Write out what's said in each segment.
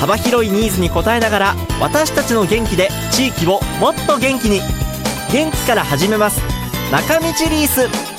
幅広いニーズに応えながら私たちの元気で地域をもっと元気に。元気から始めます。中道リース。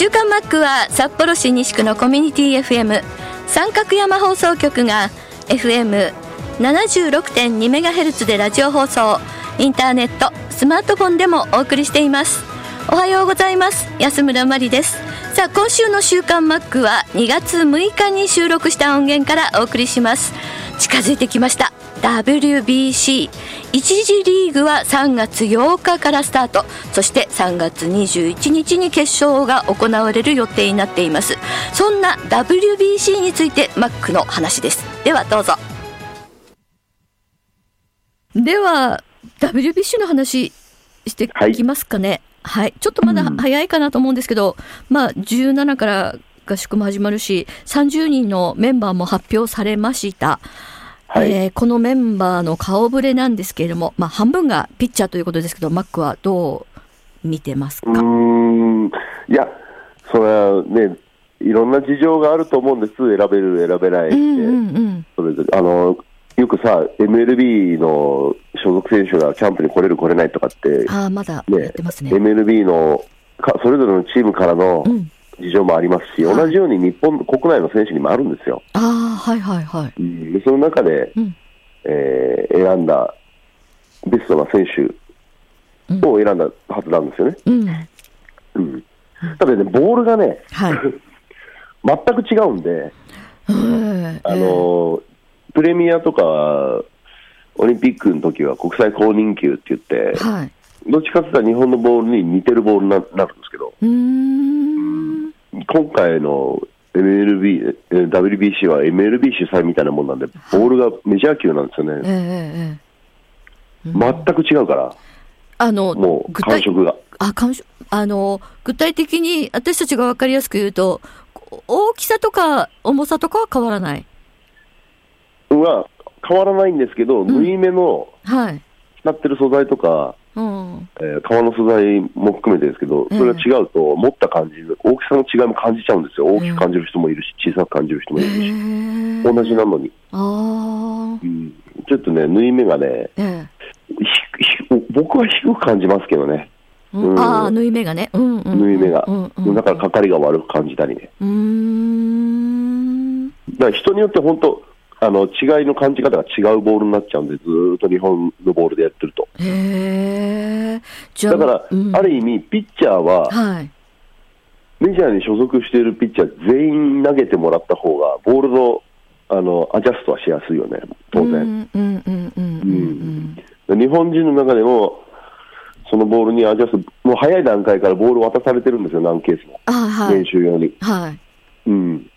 週刊マックは札幌市西区のコミュニティ FM 三角山放送局が FM76.2MHz でラジオ放送インターネットスマートフォンでもお送りしています。おはようございます。安村真理です。さあ今週の週刊マックは2月6日に収録した音源からお送りします。近づいてきました。WBC 一次リーグは3月8日からスタート。そして3月21日に決勝が行われる予定になっています。そんな WBC についてマックの話です。ではどうぞ。では WBC の話していきますかね。はい、ちょっとまだ早いかなと思うんですけど、まあ17から合宿も始まるし30人のメンバーも発表されました。はい。えーこのメンバーの顔ぶれなんですけれども、まあ、半分がピッチャーということですけど、マックはどう見てますか、うーん、いや、それはね、いろんな事情があると思うんです、選べる、選べないって、うんうんうん、それぞれあのよくさ、MLB の所属選手がキャンプに来れる、来れないとかって、ああ、まだやってますね。MLB のかそれぞれのチームからのうん、事情もありますし、はい同じように日本国内の選手にもあるんですよ。ああ、はいはいはい。うんでその中で、うんえー選んだベストな選手を選んだはずなんですよね。うん、うんただね、ボールがね、はい。全く違うんで、えーあのプレミアとか、オリンピックの時は国際公認球って言って、はい。どっちかって言ったら日本のボールに似てるボールにななるんですけど、うーん。今回の MLB、えー WBC は MLB 主催みたいなもんなんで、ボールがメジャー級なんですよね、ええええ全く違うから、あの、もう感触が。あ感触あの具体的に私たちが分かりやすく言うと、大きさとか重さとかは変わらない。は変わらないんですけど、ん。縫い目のはい。使ってる素材とか、うん。えー革の素材も含めてですけど、ええ。それが違うと、持った感じ、大きさの違いも感じちゃうんですよ、大きく感じる人もいるし、小さく感じる人もえいるし、え同じなのに、ああ。うん、ちょっとね、縫い目がね、えひひ僕は低く感じますけどね、えうん。うん。ああ、縫い目がね。うんうんうん、縫い目が、うんうん、だからかかりが悪く感じたりね、うーん。だから人によって本当、あの違いの感じ方が違うボールになっちゃうんで、ずーっと日本のボールでやってると。へだから、うん、ある意味、ピッチャーは、はい。メジャーに所属しているピッチャー全員投げてもらった方が、ボールのあのアジャストはしやすいよね、当然。日本人の中でも、そのボールにアジャスト、もう早い段階からボール渡されてるんですよ、何ケースも、あはい練。習用に。はい。うん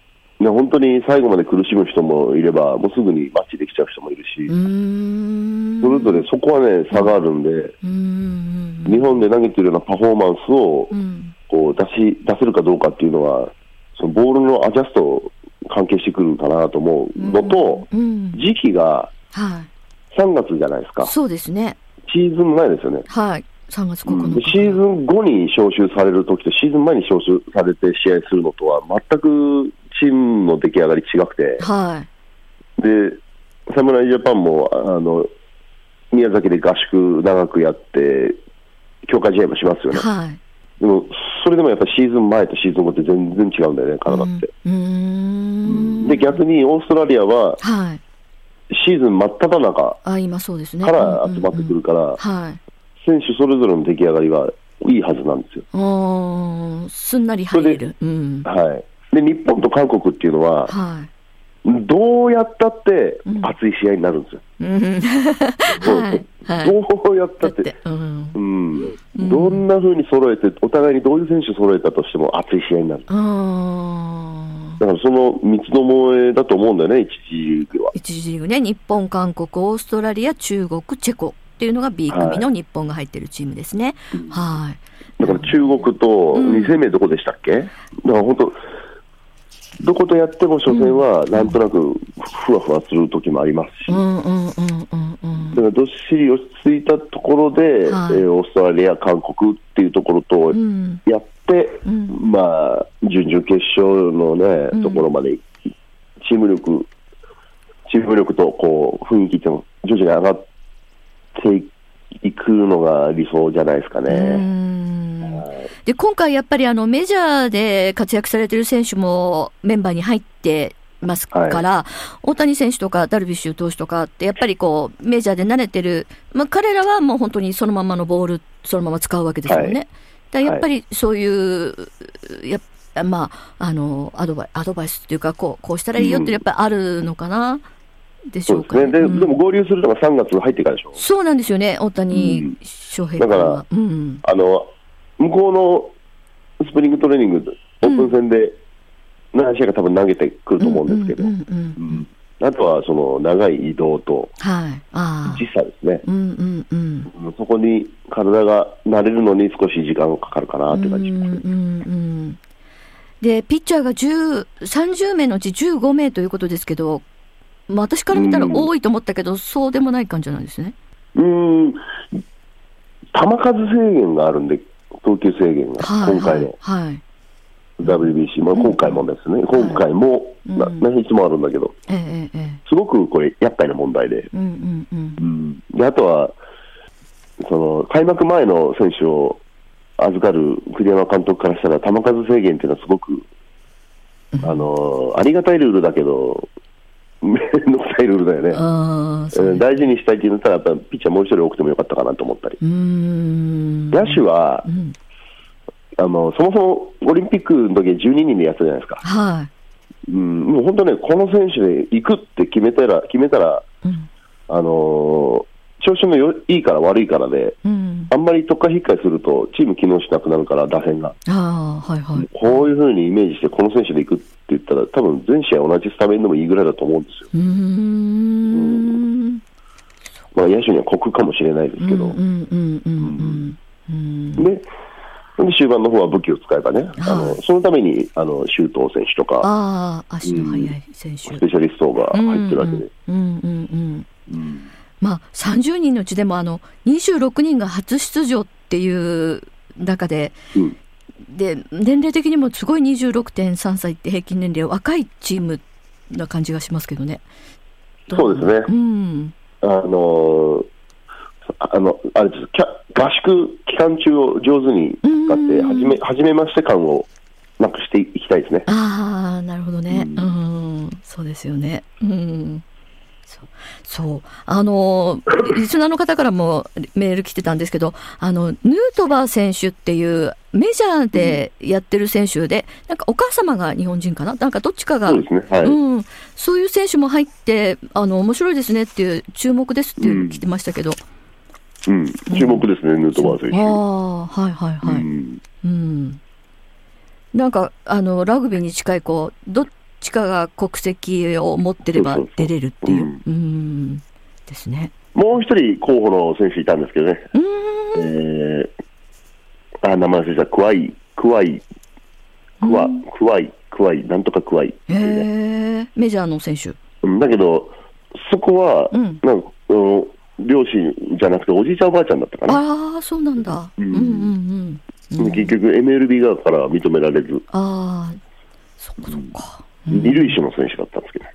ね本当に最後まで苦しむ人もいれば、もうすぐにマッチできちゃう人もいるし。それぞれそこはね、差があるんで、ん。日本で投げてるようなパフォーマンスをうん。こう出し出せるかどうかっていうのは、そのボールのアジャスト関係してくるかなと思うのと、うん。時期がはい。3月じゃないですか、そうですね。シーズン前ですよね。はい。3月9日。でシーズン後に招集されるときと、シーズン前に招集されて試合するのとは、全くチームの出来上がり違くて、はい。で侍ジャパンもあの宮崎で合宿長くやって、強化試合もしますよね、はい。でもそれでもやっぱシーズン前とシーズン後って全然違うんだよね、体って。うん。で逆にオーストラリアははい。シーズン真っ只中あ、今そうですね。から集まってくるから、はい。選手それぞれの出来上がりはいいはずなんですよ。すんなり入れる。うん。はい、で日本と韓国っていうのは、はどうやったってうん熱い試合になるんですよ。い。うん。そうはい。はいどうやったっ、てて、うん。うん、どんな風に揃えて、お互いにどういう選手揃えたとしても熱い試合になる。あだからその三つどもえだと思うんだよね、一次リーグは。一次リーグね、日本、韓国、オーストラリア、中国、チェコっていうのが B 組の日本が入ってるチームですね。はい。だから中国と2戦目どこでしたっけ、だから本当、どことやっても初戦はなんとなくふわふわする時もありますし。だからどっしり落ち着いたところで、はい。えーオーストラリア、韓国っていうところとうん。やって、うん。まあ、準々決勝のね、うん。ところまで、チーム力、チーム力とこう雰囲気っていうのが徐々に上がっていくのが理想じゃないですかうね。ん。はいで今回やっぱりあのメジャーで活躍されてる選手もメンバーに入ってますから、大谷選手とかダルビッシュ投手とかってやっぱりこうメジャーで慣れてる、まあ、彼らはもう本当にそのままのボールそのまま使うわけですよね。はい。だやっぱりそういう、やっまあ、あのアドバイアドバイスっていうかこうこうしたらいいよってやっぱりあるのかな、でしょうかそうですね。で、うんでも合流するのが3月入ってからでしょ。そうなんですよね大谷翔平君は。うんあの、向こうのスプリングトレーニング、オープン戦で何試合か多分投げてくると思うんですけど、うんうんうんうんうんあとはその長い移動とはい。ああ。時差ですね。うんうんうん。そこに体が慣れるのに少し時間がかかるかなって感じします。うんうんうんで、ピッチャーが10 30名のうち15名ということですけど、まあ、私から見たら多いと思ったけど、そうでもない感じなんですね。うーん、球数制限があるんで、投球制限が、はい。今回のはい。はい WBC、まあ、今回もですね、今回も、うんなないつもあるんだけど、えええええすごくこれ、厄介な問題で、え。うんうんうん。うんであとはその、開幕前の選手を預かる栗山監督からしたら、球数制限っていうのはすごく、あのありがたいルールだけど、めんどくさいルールだよね。ううん大事にしたいって言ったら、やっぱピッチャーもう一人多くてもよかったかなと思ったり。野手はう、ん。あのそもそもオリンピックの時は12人でやったじゃないですか。はうん、もう本当ね、この選手で行くって決めたら、決めたら、い。うん。あのー調子のよいいから悪いからで、うん。あんまり特化引っかえすると、チーム機能しなくなるから、打線が。ああ、はいはい。こういうふうにイメージして、この選手で行くって言ったら、多分全試合同じスタメンでもいいぐらいだと思うんですよ。うーん。まあ、野手には酷かもしれないですけど。うんうんうんうんうん。うん。で、で終盤の方は武器を使えばね、あのそのためにあの周東選手とか、ああ、足の速い選手。スペシャリストが入ってるわけで。うんうんうん。うんまあ、30人のうちでもあの26人が初出場っていう中で、うんで年齢的にもすごい26.3歳って平均年齢若いチームな感じがしますけどね。そうですねうん、あのあのあれですキャ合宿期間中を上手に使って、うんはじめ初めまして感をなくしていきたいですね。ああなるほどね。ううんん、そうですよね。うん。そう。あのリスナーの方からもメール来てたんですけどあのヌートバー選手っていうメジャーでやってる選手で、なんかお母様が日本人かな？なんかどっちかがそうですね。はい。うん、そういう選手も入ってあの面白いですねっていう注目ですっていうの来てましたけど、うん。注目ですね、ヌートバー選手。ああはいはいはい、うん。うん、なんかあのラグビーに近いこうどっちかが国籍を持ってれば出れるっていう。うん。うん。ですね。もう一人候補の選手いたんですけどね。うえーあ、名前忘れた。クワイ、クワイ、クワ、クワイ、クワイ、なんとかクワイ。メジャーの選手。うん。だけど、そこは、うん。なんか、あの両親じゃなくて、おじいちゃんおばあちゃんだったかな。ああそうなんだ、う、うんんうんうんうん。結局、MLB 側から認められず、ああそっかそっか、うん二塁手の選手だったんですけど、へ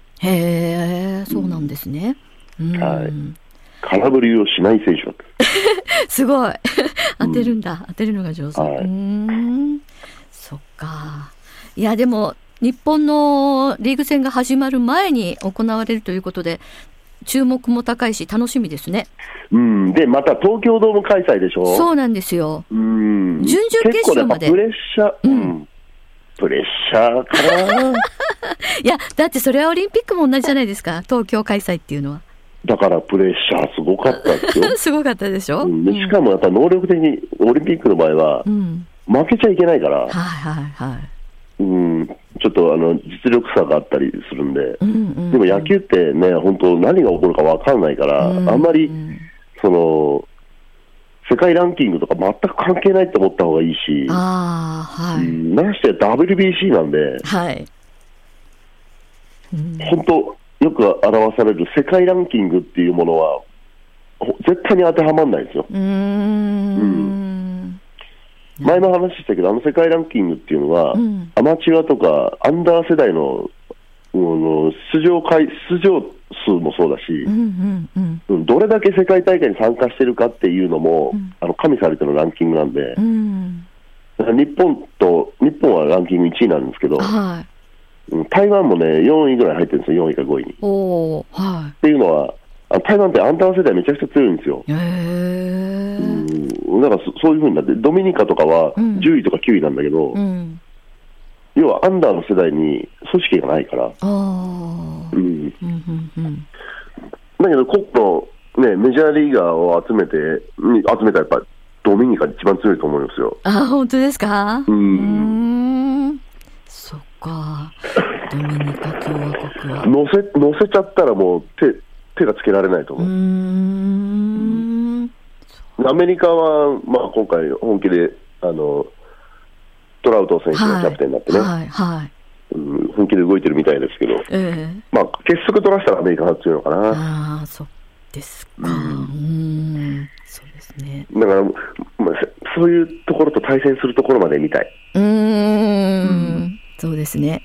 えそうなんですね、うん。はい。空振りをしない選手だった。すごい。当てるんだ、当てるのが上手、はい。うーん。そっか。いやでも日本のリーグ戦が始まる前に行われるということで注目も高いし楽しみですね。うん、で、また東京ドーム開催でしょ？そうなんですよ。うん。準々決勝まで。プレッシャー、ううんん。プレッシャーかな。いやだってそれはオリンピックも同じじゃないですか。東京開催っていうのは。だからプレッシャーすごかったですよ。すごかったでしょ、うん。でしかもやっぱ能力的に、オリンピックの場合はう、ん、負けちゃいけないから、はいはいはい。うん、ちょっとあの実力差があったりするんで、うんうん、でも野球ってね、本当、何が起こるか分からないから、うん。あんまりその世界ランキングとか全く関係ないって思った方がいいし、ああ、はい。うん。ましてや WBC なんで、はい。うん本当、よく表される世界ランキングっていうものは、ほ絶対に当てはまらないですよ。うーん。前も話したけど、あの世界ランキングっていうのは、うんアマチュアとかアンダー世代のうん出場回出場数もそうだし、うんうんうん。うんどれだけ世界大会に参加してるかっていうのも、うんあの加味されてるランキングなんで、うん。日本と、日本はランキング1位なんですけど、はい。うん台湾もね、4位ぐらい入ってるんですよ、4位か5位に。っおお、はていうのは、台湾ってアンダー世代めちゃくちゃ強いんですよ。い。へえ。うん、だからそそういうふうになって、ドミニカとかはうん10位とか9位なんだけど、うん。要はアンダーの世代に組織がないから、ああ。うん、うんうんうん。だけど、国の、ね、メジャーリーガーを集めて、に集めたらやっぱドミニカ一番強いと思いますよ。あ、本当ですか？うんうーん。そっか。ドミニカ共和国は。乗せ乗せちゃったらもう手手がつけられないとうー思う。ん。アメリカは、まあ、今回、本気であのトラウト選手がキャプテンになってね、はい、はい。うん、本気で動いてるみたいですけど、ええまあ、結束取らせたらアメリカが強いのかな。ああ、そうですか。うーん。そうですね。だから、まあ、そそういうところと対戦するところまで見たい。うーん。そうですね。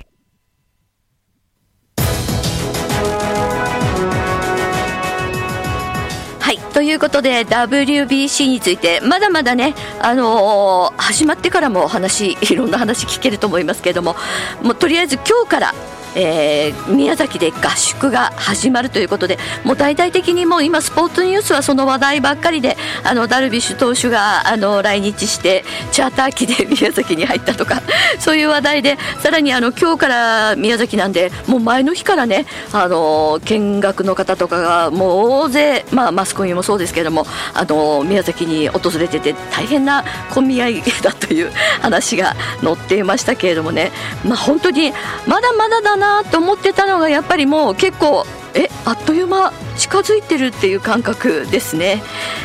ということで WBC についてまだまだね、あのー始まってからもお話いろんな話聞けると思いますけれどももうとりあえず今日から、えー宮崎で合宿が始まるということでもう大々的にもう今スポーツニュースはその話題ばっかりであのダルビッシュ投手があの来日してチャーター機で宮崎に入ったとか そういう話題でさらにあの今日から宮崎なんでもう前の日からねあの見学の方とかがもう大勢、まあ、マスコミもそうですけどもあの宮崎に訪れてて大変な混み合いだという話が載っていましたけれどもね、まあ、本当にまだまだだなと思ってたのがやっぱりもう結構えあっという間近づいてるっていう感覚ですね。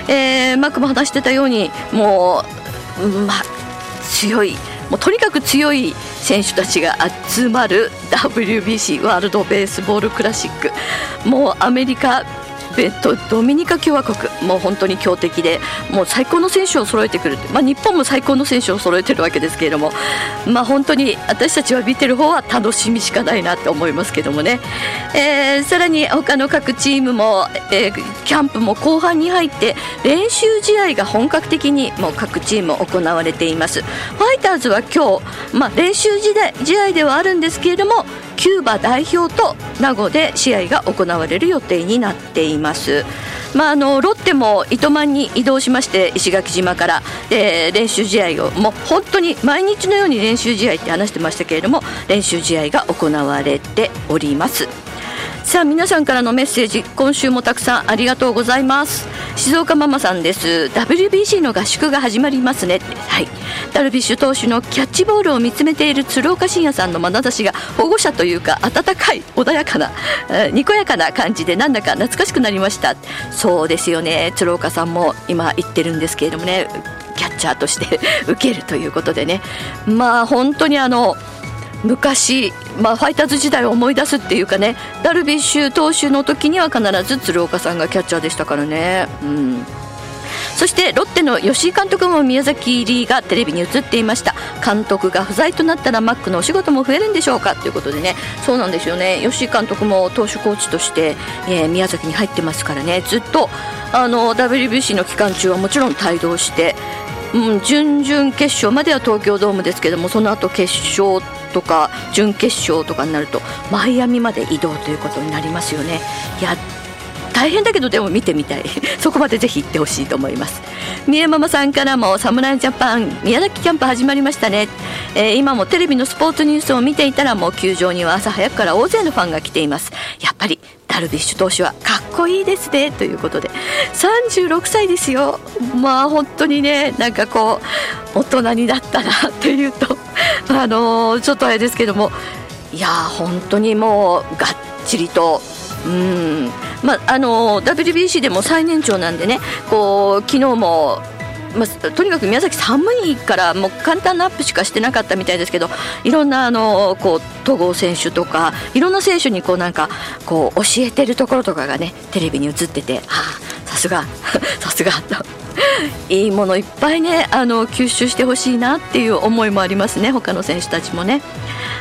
えーマックも話してたようにもう、うんま、強いもうとにかく強い選手たちが集まる WBC ワールド・ベースボール・クラシックもうアメリカベッドドミニカ共和国。もう本当に強敵でもう最高の選手を揃えてくる、まあ、日本も最高の選手を揃えてるわけですけれども、まあ、本当に私たちは見てる方は楽しみしかないなって思いますけどもね、えーさらに他の各チームも、えーキャンプも後半に入って練習試合が本格的にもう各チーム行われています。ファイターズは今日、まあ、練習試合ではあるんですけれどもキューバ代表と名護で試合が行われる予定になっています。まあ、あのロッテも糸満に移動しまして石垣島から、えー練習試合をもう本当に毎日のように練習試合って話してましたけれども練習試合が行われております。さあ皆さんからのメッセージ今週もたくさんありがとうございます。静岡ママさんです。WBC の合宿が始まりますね。はい。ダルビッシュ投手のキャッチボールを見つめている鶴岡慎也さんの眼差しが保護者というか温かい穏やかな、えーにこやかな感じでなんだか懐かしくなりました。そうですよね。鶴岡さんも今言ってるんですけれどもねキャッチャーとして受けるということでね。まあ本当にあの昔、まあ、ファイターズ時代を思い出すっていうかねダルビッシュ投手の時には必ず鶴岡さんがキャッチャーでしたからね。うん。そしてロッテの吉井監督も宮崎入りがテレビに映っていました。監督が不在となったらマックのお仕事も増えるんでしょうかということでね。そうなんですよね。吉井監督も投手コーチとして、えー宮崎に入ってますからね。ずっとあの WBC の期間中はもちろん帯同してうん、準々決勝までは東京ドームですけどもその後決勝とか準決勝とかになるとマイアミまで移動ということになりますよね。いや大変だけどでも見てみたい。そこまでぜひ行ってほしいと思います。三重ママさんからも侍ジャパン宮崎キャンプ始まりましたね、えー、今もテレビのスポーツニュースを見ていたらもう球場には朝早くから大勢のファンが来ています。やっぱりダルビッシュ投手はかっこいいですね。ということで。36歳ですよ。まあ本当にねなんかこう大人になったなっていうと。あのー、ちょっとあれですけども。いや本当にもうがっちりと。うん。まああの WBC でも最年長なんでね。こう昨日もまあ、とにかく宮崎寒いからもう簡単なアップしかしてなかったみたいですけどいろんなあのこう戸郷選手とかいろんな選手にこうなんかこう教えてるところとかがねテレビに映ってて、はあ、さすが さすがと。いいものいっぱいねあの吸収してほしいなっていう思いもありますね他の選手たちもね。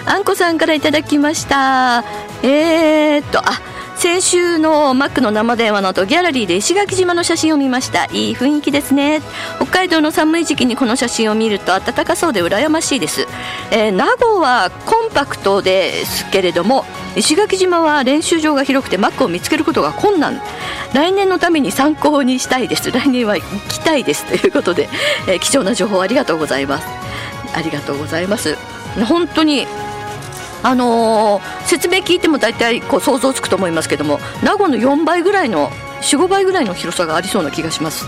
あんこさんからいただきましたえー、っとあ先週のマックの生電話の後ギャラリーで石垣島の写真を見ました。いい雰囲気ですね。北海道の寒い時期にこの写真を見ると暖かそうで羨ましいです、えー、名護はコンパクトですけれども石垣島は練習場が広くてマックを見つけることが困難。来年のために参考にしたいです。来年は行きたいですということで、えー、貴重な情報ありがとうございます。ありがとうございます。本当にあのー、説明聞いても大体こう想像つくと思いますけども名護の4倍ぐらいの45倍ぐらいの広さがありそうな気がします。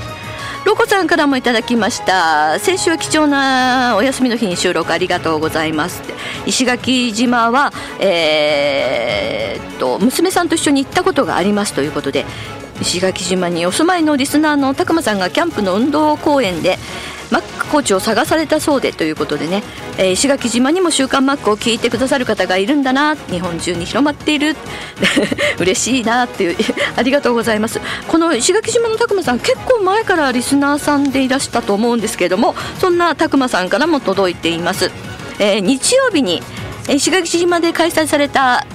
ロコさんからもいただきました。先週は貴重なお休みの日に収録ありがとうございます石垣島は、えー、っと娘さんと一緒に行ったことがありますということで石垣島にお住まいのリスナーの高間さんがキャンプの運動公園でマックコーチを探されたそうでということでね、えー、石垣島にも「週刊マック」を聞いてくださる方がいるんだな。日本中に広まっている。嬉しいなっていう。ありがとうございます。この石垣島の拓磨さん結構前からリスナーさんでいらしたと思うんですけれどもそんな拓磨さんからも届いています、えー、日曜日に石垣島で開催された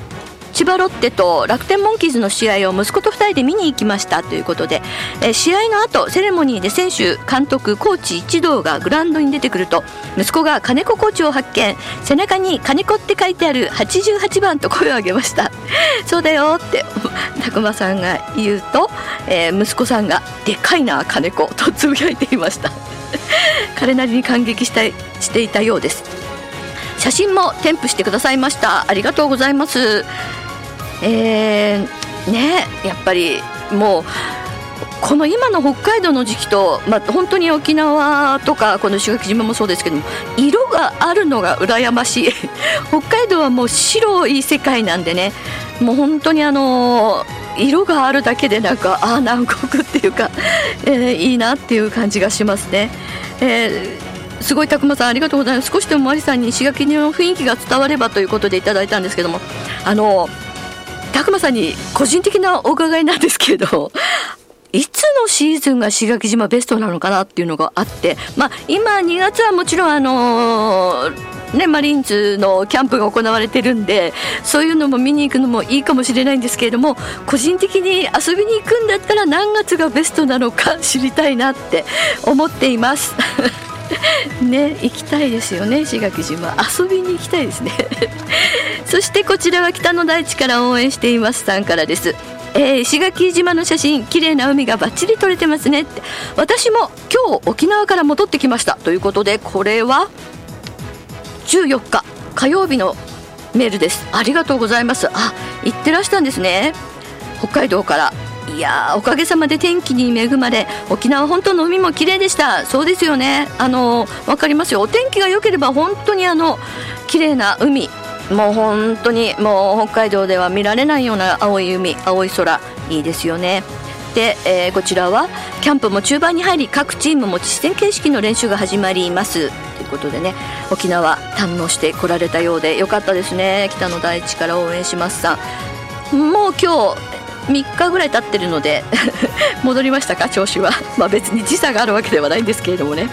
千葉ロッテと楽天モンキーズの試合を息子と2人で見に行きましたということで、え試合の後セレモニーで選手監督コーチ一同がグラウンドに出てくると息子が金子コーチを発見。背中に金子って書いてある88番と声を上げました。そうだよって 拓磨さんが言うと、えー、息子さんがでかいな金子とつぶやいていました。彼なりに感激したしていたようです。写真も添付してくださいました。ありがとうございます。えー、ねやっぱりもうこの今の北海道の時期と、まあ、本当に沖縄とかこの石垣島もそうですけども色があるのが羨ましい 北海道はもう白い世界なんでねもう本当にあの色があるだけでなんかああ南国っていうか、えー、いいなっていう感じがしますね。えー、すごいたくまさんありがとうございます少しでもマリさんに石垣の雰囲気が伝わればということでいただいたんですけどもあの拓磨さんに個人的なお伺いなんですけど いつのシーズンが石垣島ベストなのかなっていうのがあって、まあ、今2月はもちろんあのー、ね、マリーンズのキャンプが行われてるんでそういうのも見に行くのもいいかもしれないんですけれども個人的に遊びに行くんだったら何月がベストなのか知りたいなって思っています。ね行きたいですよね石垣島。遊びに行きたいですね。そしてこちらは北の大地から応援していますさんからです。えー、石垣島の写真綺麗な海がバッチリ撮れてますね。って私も今日沖縄から戻ってきました。ということでこれは14日火曜日のメールです。ありがとうございます。あ行ってらしたんですね。北海道から。いやおかげさまで天気に恵まれ沖縄本当の海も綺麗でした。そうですよね。あの分かりますよ。お天気が良ければ本当にあの綺麗な海もう本当にもう北海道では見られないような青い海青い空いいですよね。で、えー、こちらはキャンプも中盤に入り各チームも実戦形式の練習が始まります。ということでね沖縄堪能してこられたようでよかったですね。北の大地から応援しますさん。もう今日3日ぐらい経ってるので 戻りましたか？調子は。まあ別に時差があるわけではないんですけれどもね、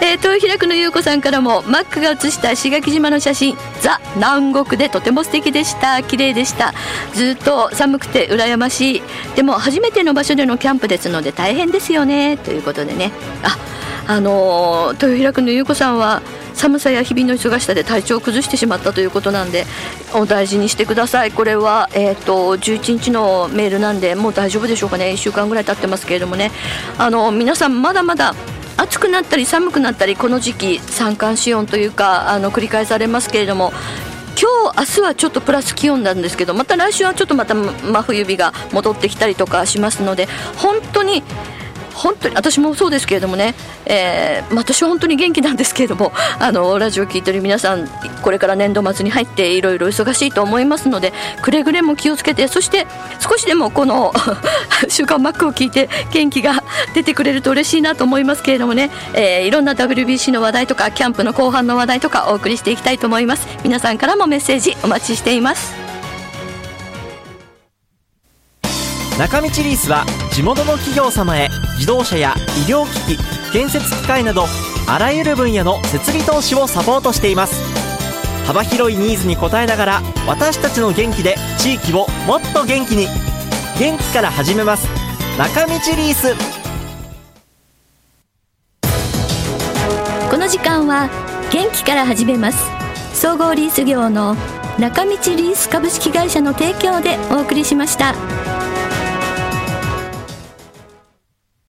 え、豊平区の優子さんからもマックが写した石垣島の写真ザ南国でとても素敵でした。綺麗でした。ずっと寒くて羨ましい。でも初めての場所でのキャンプですので大変ですよね。ということでね。ああの豊平区の優子さんは寒さや日々の忙しさで体調を崩してしまったということなんでお大事にしてください。これは、えーと、11日のメールなんでもう大丈夫でしょうかね。1週間ぐらい経ってますけれどもね。あの皆さんまだまだ暑くなったり寒くなったりこの時期三寒四温というかあの繰り返されますけれども今日明日はちょっとプラス気温なんですけどまた来週はちょっとまた真冬日が戻ってきたりとかしますので本当に本当に私もそうですけれどもね、えー、私は本当に元気なんですけれども あのラジオ聴いてる皆さんこれから年度末に入っていろいろ忙しいと思いますのでくれぐれも気をつけてそして少しでもこの「週刊マック」を聞いて元気が 出てくれると嬉しいなと思いますけれどもね、えー、いろんな WBC の話題とかキャンプの後半の話題とかお送りしていきたいと思います。皆さんからもメッセージお待ちしています。中道リースは地元の企業様へ自動車や医療機器建設機械などあらゆる分野の設備投資をサポートしています。幅広いニーズに応えながら私たちの元気で地域をもっと元気に。元気から始めます。中道リース。この時間は元気から始めます。総合リース業の中道リース株式会社の提供でお送りしました。